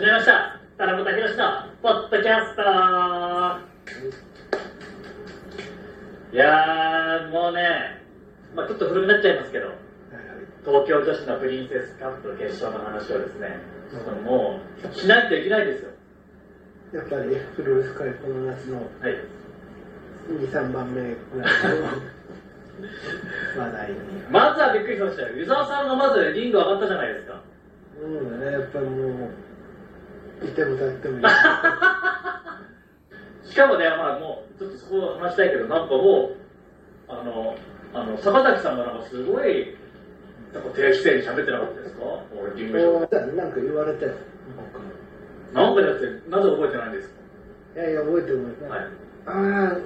始めました。田中宏のポッドキャスト。いやーもうね、まあ、ちょっと古くなっちゃいますけど東京女子のプリンセスカップ決勝の話をですね、もうしないといけないですよ。やっぱりプロレス界この夏のはい。2、3番目ぐらいの 話題に。まずはびっくりしましたよ。湯沢さんがまずリング上がったじゃないですか。そうだね、やっぱりもう、いても立ってもいい。しかもね、まあもう、ちょっとそこを話したいけど、なんかもう、あの、あの、坂崎さんがなんかすごい、なんか定期性に喋ってなかったですか？俺、リング上。こうなんか言われたよ、僕なんかだって、なぜ覚えてないんですいやいや、覚えてる覚えてかはい。ああ、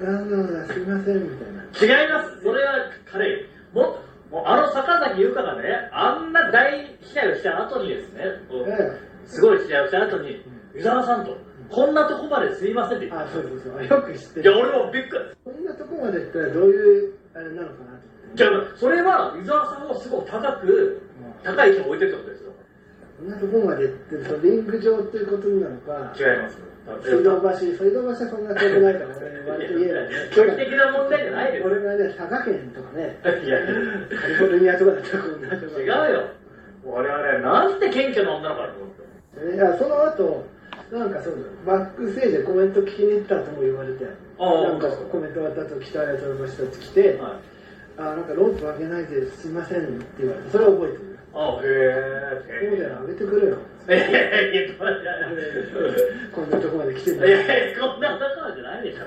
なんだろうな、すいません、みたいな。違いますそれは軽い。ももうあの坂崎優香がね、あんな大試合をした後にですね、こうえすごい試合をした後に、湯沢さんと、こんなとこまですいませんってえ言っあそうそうそう、よく知ってて。いや、る。俺もびっくり。こんなとこまで行ったらどういう、あれなのかなと思って。じゃあ、それは湯沢さんをすごく高く、高い位置に置いてるってことですよ。こんなとこまで行って、そのリング上っていうことなのか、違います。水道橋、水道橋はそんな遠くないから、俺、割と言えない。距離的な問題じゃないです俺がね、佐賀県とかね、いや、カリフォルニアとかだったらこんなとこ違うよ。俺はね、なんて謙虚な女の子だと思って。いや、その後、なんかそうだ、バックステージでコメント聞きに行ったとも言われて、ああなんかコメント終わった後来たやつの人たち来て、はい。あなんかロープ上げないですいませんって言われて、それは覚えてる。あへそうだよ、上げてくれよ。え。こんなとこまで来てんだいいや、こんなところじゃないでしょ。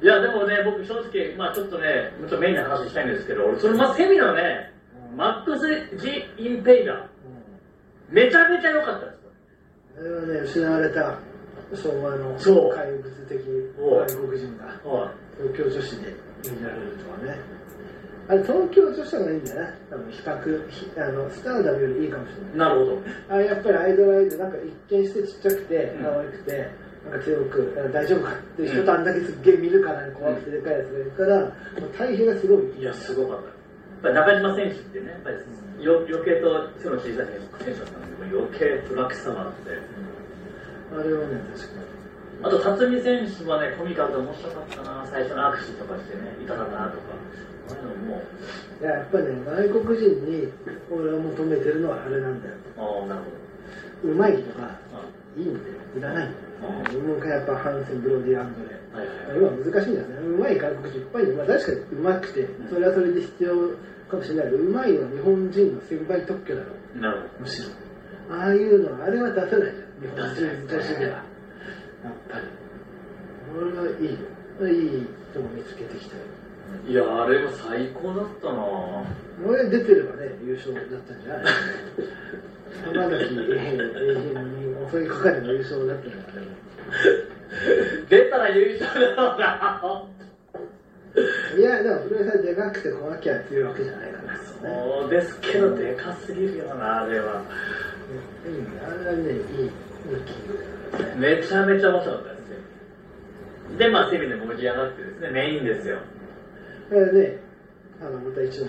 いや、でもね、僕正直、まあちょっとね、ちょっとメインの話したいんですけど、俺、そのまずセミのね、マックス・ジ・インペイダー、めちゃめちゃ良かったです。あれはね、失われた昭和のそう怪物的お外国人がは東京女子で見られるとはね。あれ、東京女子の方がいいんだよね。多分比較、ひあのスターダムよりいいかもしれない。い。なるほど。あやっぱりアイドルアイドルなんか一見してちっちゃくてうん可愛くて、なんか強くあ大丈夫かっていう人とあんだけすっげえ見るからね怖くてでかいやつがいるから、もう対比がすごいいや、すごかった。ぱり中島選手ってね、やっぱりよ余計と背の小さい選手だったんで、余計プラクさがあって。あれはね確かあと、辰巳選手はね、コミカルで面白かったな、最初の握手とかしてね、いただなとか。ああいうのも、にいややっぱりね外国人に俺が求めてるのはあれなんだよああ、なるほうまい人がど。いいんだよいらない。んだよあもう一回やっぱハンセンブロディアンドレあは難しいんだよね。うまい外国人いっぱいいる。まあ確かにうまくてそれはそれで必要かもしれないけどうまいのは日本人の専売特許だろ。なるほむしろ。ああいうのあれは出せないじゃん。日本人女子では。やっぱり。俺はいいよ。いいとこ見つけてきたよ。ど。いや、あれも最高だったな。俺出てればね優勝だったんじゃない？浜崎永遠に襲いかかれば優勝だったんだから出たら優勝だろうな。いやでもプロレスはでかくて怖きゃ強いわけじゃないからねそうですけど、でかすぎるよな、あれは。うんあれはねいいねめちゃめちゃ面白かったですよ。で、まあ、セミで盛り上がってですね、メインですよ。これねあのまた一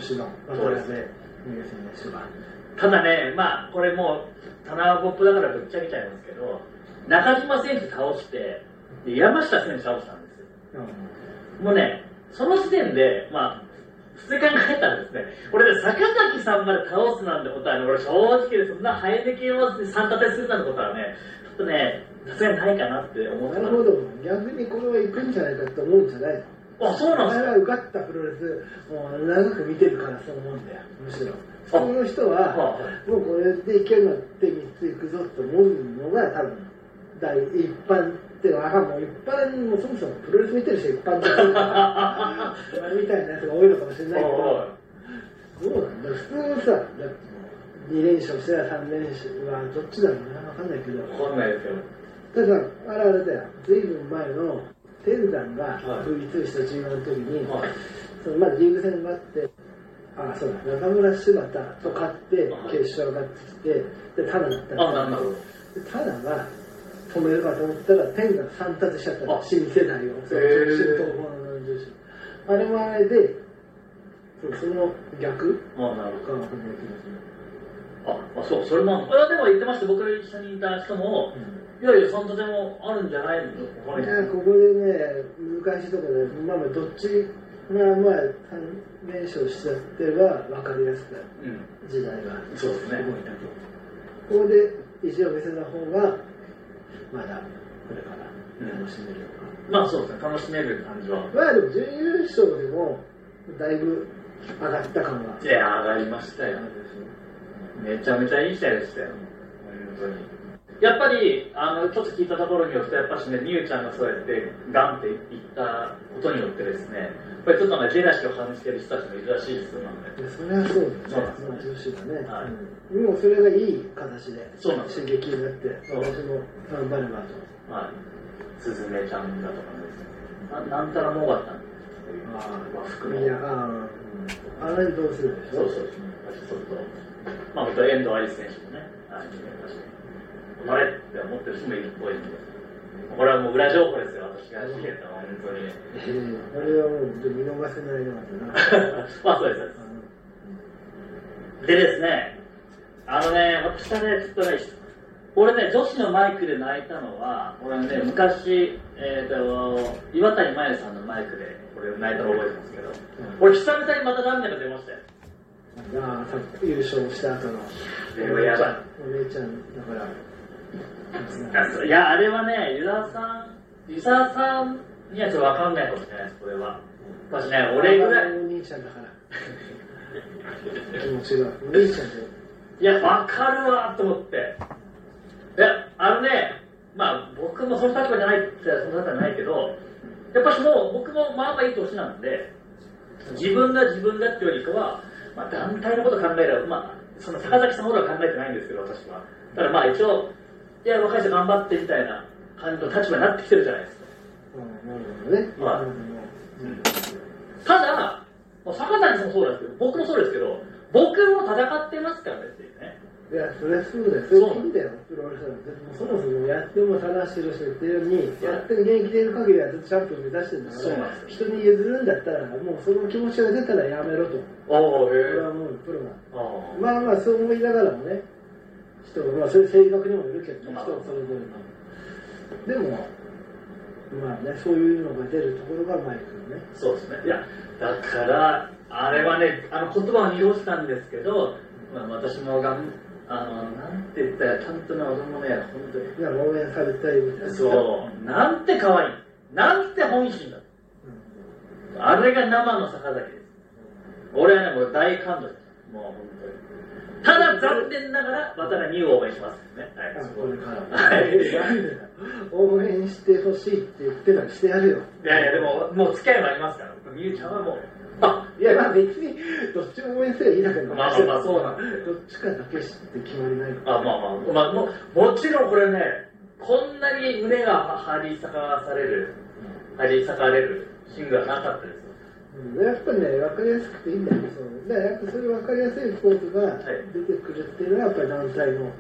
ただね、まあ、これもう、棚ボップだからぶっちゃけちゃいますけど、中島選手倒して、で山下選手倒したんですよ。もうね、その時点で、まあ、普通に考えたらですね、俺ね、坂崎さんまで倒すなんてことはね、俺正直でそんなハエ的を三立てするなんてことはね、ちょっとね、さすがにないかなって思って。なるほど逆にこれは行くんじゃないかと思うんじゃないの？あ、そうなんお前ですかは受かったプロレスもう長く見てるからそう思うんだよむしろ。普通の人ははもうこれでいけるのって3ついくぞと思うのが多分大一般っていうのはもう一般にもそもそもプロレス見てる人一般的だからみたいなやつが多いのかもしれないけど。どうなんだ普通さだってもう2連勝してたら3連勝はどっちだろうな。分かんないけど。わかんないですけど。ただあれあれだよ随分前の天山がはい。V2 した G1 の時に、はい。そのまずリーグ戦があってあそうだ中村柴田と勝ってはい。決勝上がってきてでタナだったんだあ、なるほど。でタナが止めるかと思ったら天山三達しちゃった新世代をそのへー。女子東方の女子。あれもあれでその逆あ、なるほかわかんないけどあ、あそう、それも、いや、でも言ってました、僕が一緒にいた人も、いやいや、そんなでもあるんじゃないのここでね、難しいところで、まあまあ、どっちが、まあ、連勝しちゃってれば分かりやすく、時代が。動いたと。ここで意地を見せた方が、まだこれから楽しめるのか、うん、まあそうですね、楽しめる感じは。まあでも、準優勝でも、だいぶ上がった感は。いや、上がりましたよ。めちゃめちゃいい試合でしたよ。本当に。やっぱり、あの、ちょっと聞いたところによって、やっぱしね、みゆちゃんがそうやって、ガンって言ったことによってですね、やっぱりちょっとね、ジェラシーを感じてる人たちもいるらしいですよ、それはそうですね。そうなんですね。女子がね。はい、もうそれがいい形で、そうなん刺激になって、私も頑張ればと。はい。すずめちゃんだとかね。ななんたらもがったんああ、まあ、含め。いや、ああ、あれどうするでしょ？そうそうそう。ちょっと、まあ、本当遠藤愛選手もね、はい、あれって思ってる人もいるっぽいんで。これはもう裏情報ですよ、私が知ってた本当に。これはもう見逃せないような。まあそうです、です。でですね、あのね、私はね、ちょっとね、俺ね、女子のマイクで泣いたのは、俺ね、昔、えっ、ー、と、岩谷真由さんのマイクで、俺泣いたの覚えてますけど、うん、俺久々にまた涙が出ましたよ。優勝した後の。でもやばい。お姉ちゃん、だから、いや、あれはね、ユダさん、ユダさんにはちょっとわかんないかもしれないです、これは。私ね、俺ぐらい。お兄ちゃんだから。気持ちが。お兄ちゃんで。いや、わかるわと思って。いや、あのね、まあ、僕もその立場じゃないってその立場じゃないけど、やっぱしもう、僕もまあまあいい年なんで、自分が自分だってよりかは、まあ、団体のこと考えれば、まあ、その坂崎さんほどは考えてないんですけど、私は。ただまあ一応、いや、若い人頑張ってみたいな感じの立場になってきてるじゃないですか。うん、なるほどね。まあ、うん、ただ、坂谷さんもそうですけど、僕もそうですけど、僕も戦ってますからねい。や、それはそうだよ。そういうだよ、プロレスラーそもそもやっても正してる人言ってるように、やってる現役でいる限りはずっとチャンピオン目指してるんだから、人に譲るんだったら、もうその気持ちが出たらやめろと。ああ、へえ。これはもうプロが。まあまあ、そう思いながらもね、人まあ、そういう性格にもいるけど、人それぞれの。でも、まあね、そういうのが出るところがマイクのね。そうですね。いや、だから、あれはね、あの言葉を濁したんですけど、まあ、私もがん、あの、なんて言ったら、ちゃんとね、子供ね、本当に。いや、応援されたいみたいな。そう。なんて可愛い。なんて本心だ。うん、あれが生の坂崎です。俺はね、もう大感動です。もう本当に。ただ残念ながら、またね、2を応援しますね。はい、そこはい。応援してほしいって言ってたらしてやるよ。いやいや、でも、もう付き合いもありますから、みゆちゃんはもう。あ、いや、まあ別に、どっちも応援すればいいだけど、まあまあそうなんどっちかだけって決まりないあ、まあまあ、まあも、もちろんこれね、こんなに胸が張り裂かされる、張り裂かれるシーンがなかったです。やっぱりね、分かりやすくていいんだよ、そう。だやっぱそれ分かりやすいスポーツが出てくるっていうのは、やっぱり団体の、ね、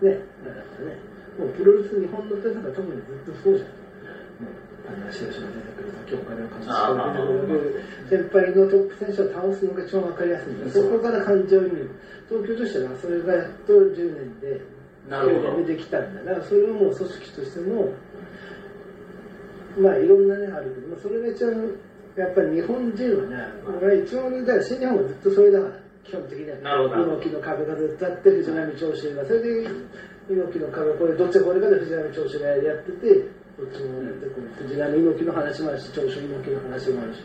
だからね、もうプロレス日本の手とか特にずっとそうじゃん。あの、白島出てくる時、お金を貸して先輩のトップ選手を倒すのが一番分かりやすいんだよ。そこから感情移入。東京女子はそれがやっと10年で、9年でできたんだ。だからそれをもう組織としても、まあいろんなね、あるけど、まあ、それが一番やっぱり日本人はね、俺は一番だから新日本はずっとそれだから、基本的には。猪木の壁がずっとあって、藤波長州が、それで猪木の壁、これどっちがこれかで藤波長州がやってて、どっちもやって藤波猪木の話もあるし、長州猪木の話もあるし。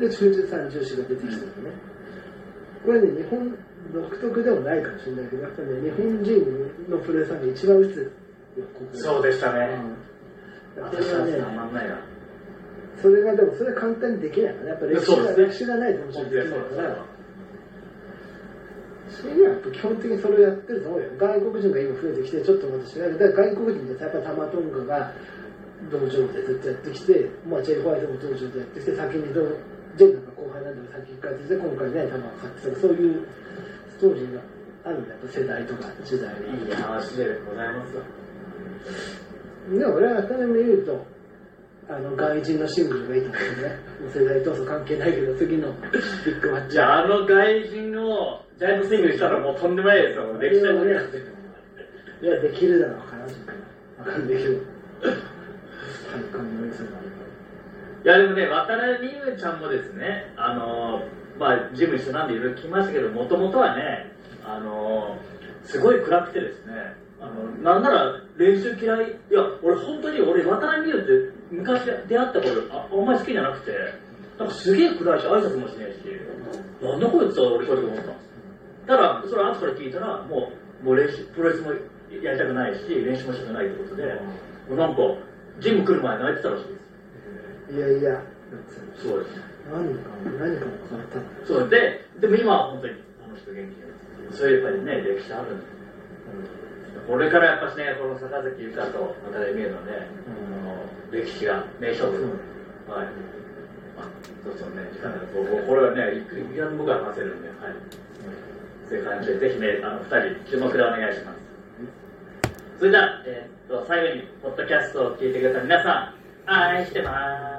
で、中日三重士が出てきてるね。これね、日本独特でもないかもしれないけど、やっぱりね、日本人のプレーさんが一番打つそうでしたね。うん、私はね、それがでもそれは簡単にできないからやっぱ歴史が,、歴史がないともちろんできないから。それは基本的にそれをやってると思うよ。外国人が今増えてきてちょっとまた違うだから外国人でやっぱタマトンガが道場でずっとやってきて、まあ、ジェイ・ホワイトも道場でやってきて先にどジェイなんか後輩なんだけど先に帰ってきて今回ね球を買ってたそういうストーリーがあるんだやっぱ世代とか時代にいい話でございますよでも俺は当たり前言うとあの外人のシングルがいたんですね。もう世代闘争関係ないけど次のビッグマッチ。じゃああの外人をジャイアントスイングしたらもうとんでもないですよ。歴史的いやできるだろうかな分かんないけど体感の良さがあるいやでもね、渡辺美優ちゃんもですね、あの、まあ、ジム一緒なんでいろいろ聞きましたけど、もともとはね、あの、すごい暗くてですね、あの、なんなら練習嫌い、いや、俺本当に、俺渡辺美優って昔出会った頃、ああんまり好きじゃなくて、なんかすげえ暗いし、挨拶もしないし、なんだこいつは俺正直思ったんです。ただ、それ後から聞いたら、もう、もう練習、プロレスもやりたくないし、練習もしたくないってことで、もうなんか、ジム来る前泣いてたらしいです。いやいや、そうです。何か、何か変わったそうで、でも今は本当にあの人元気で、そういうやっぱりね、歴史あるんですこれからやっぱしね、この坂崎由香と渡辺美優のね、あの歴史が名勝負。はい。あ、そうそうね、時間がこれはね、いくらでも僕は話せるんで、はい。そういう感じで、ぜひね、あの、二人、注目でお願いします。それでは、えー、最後に、ポッドキャストを聞いてくれた皆さん、愛してます。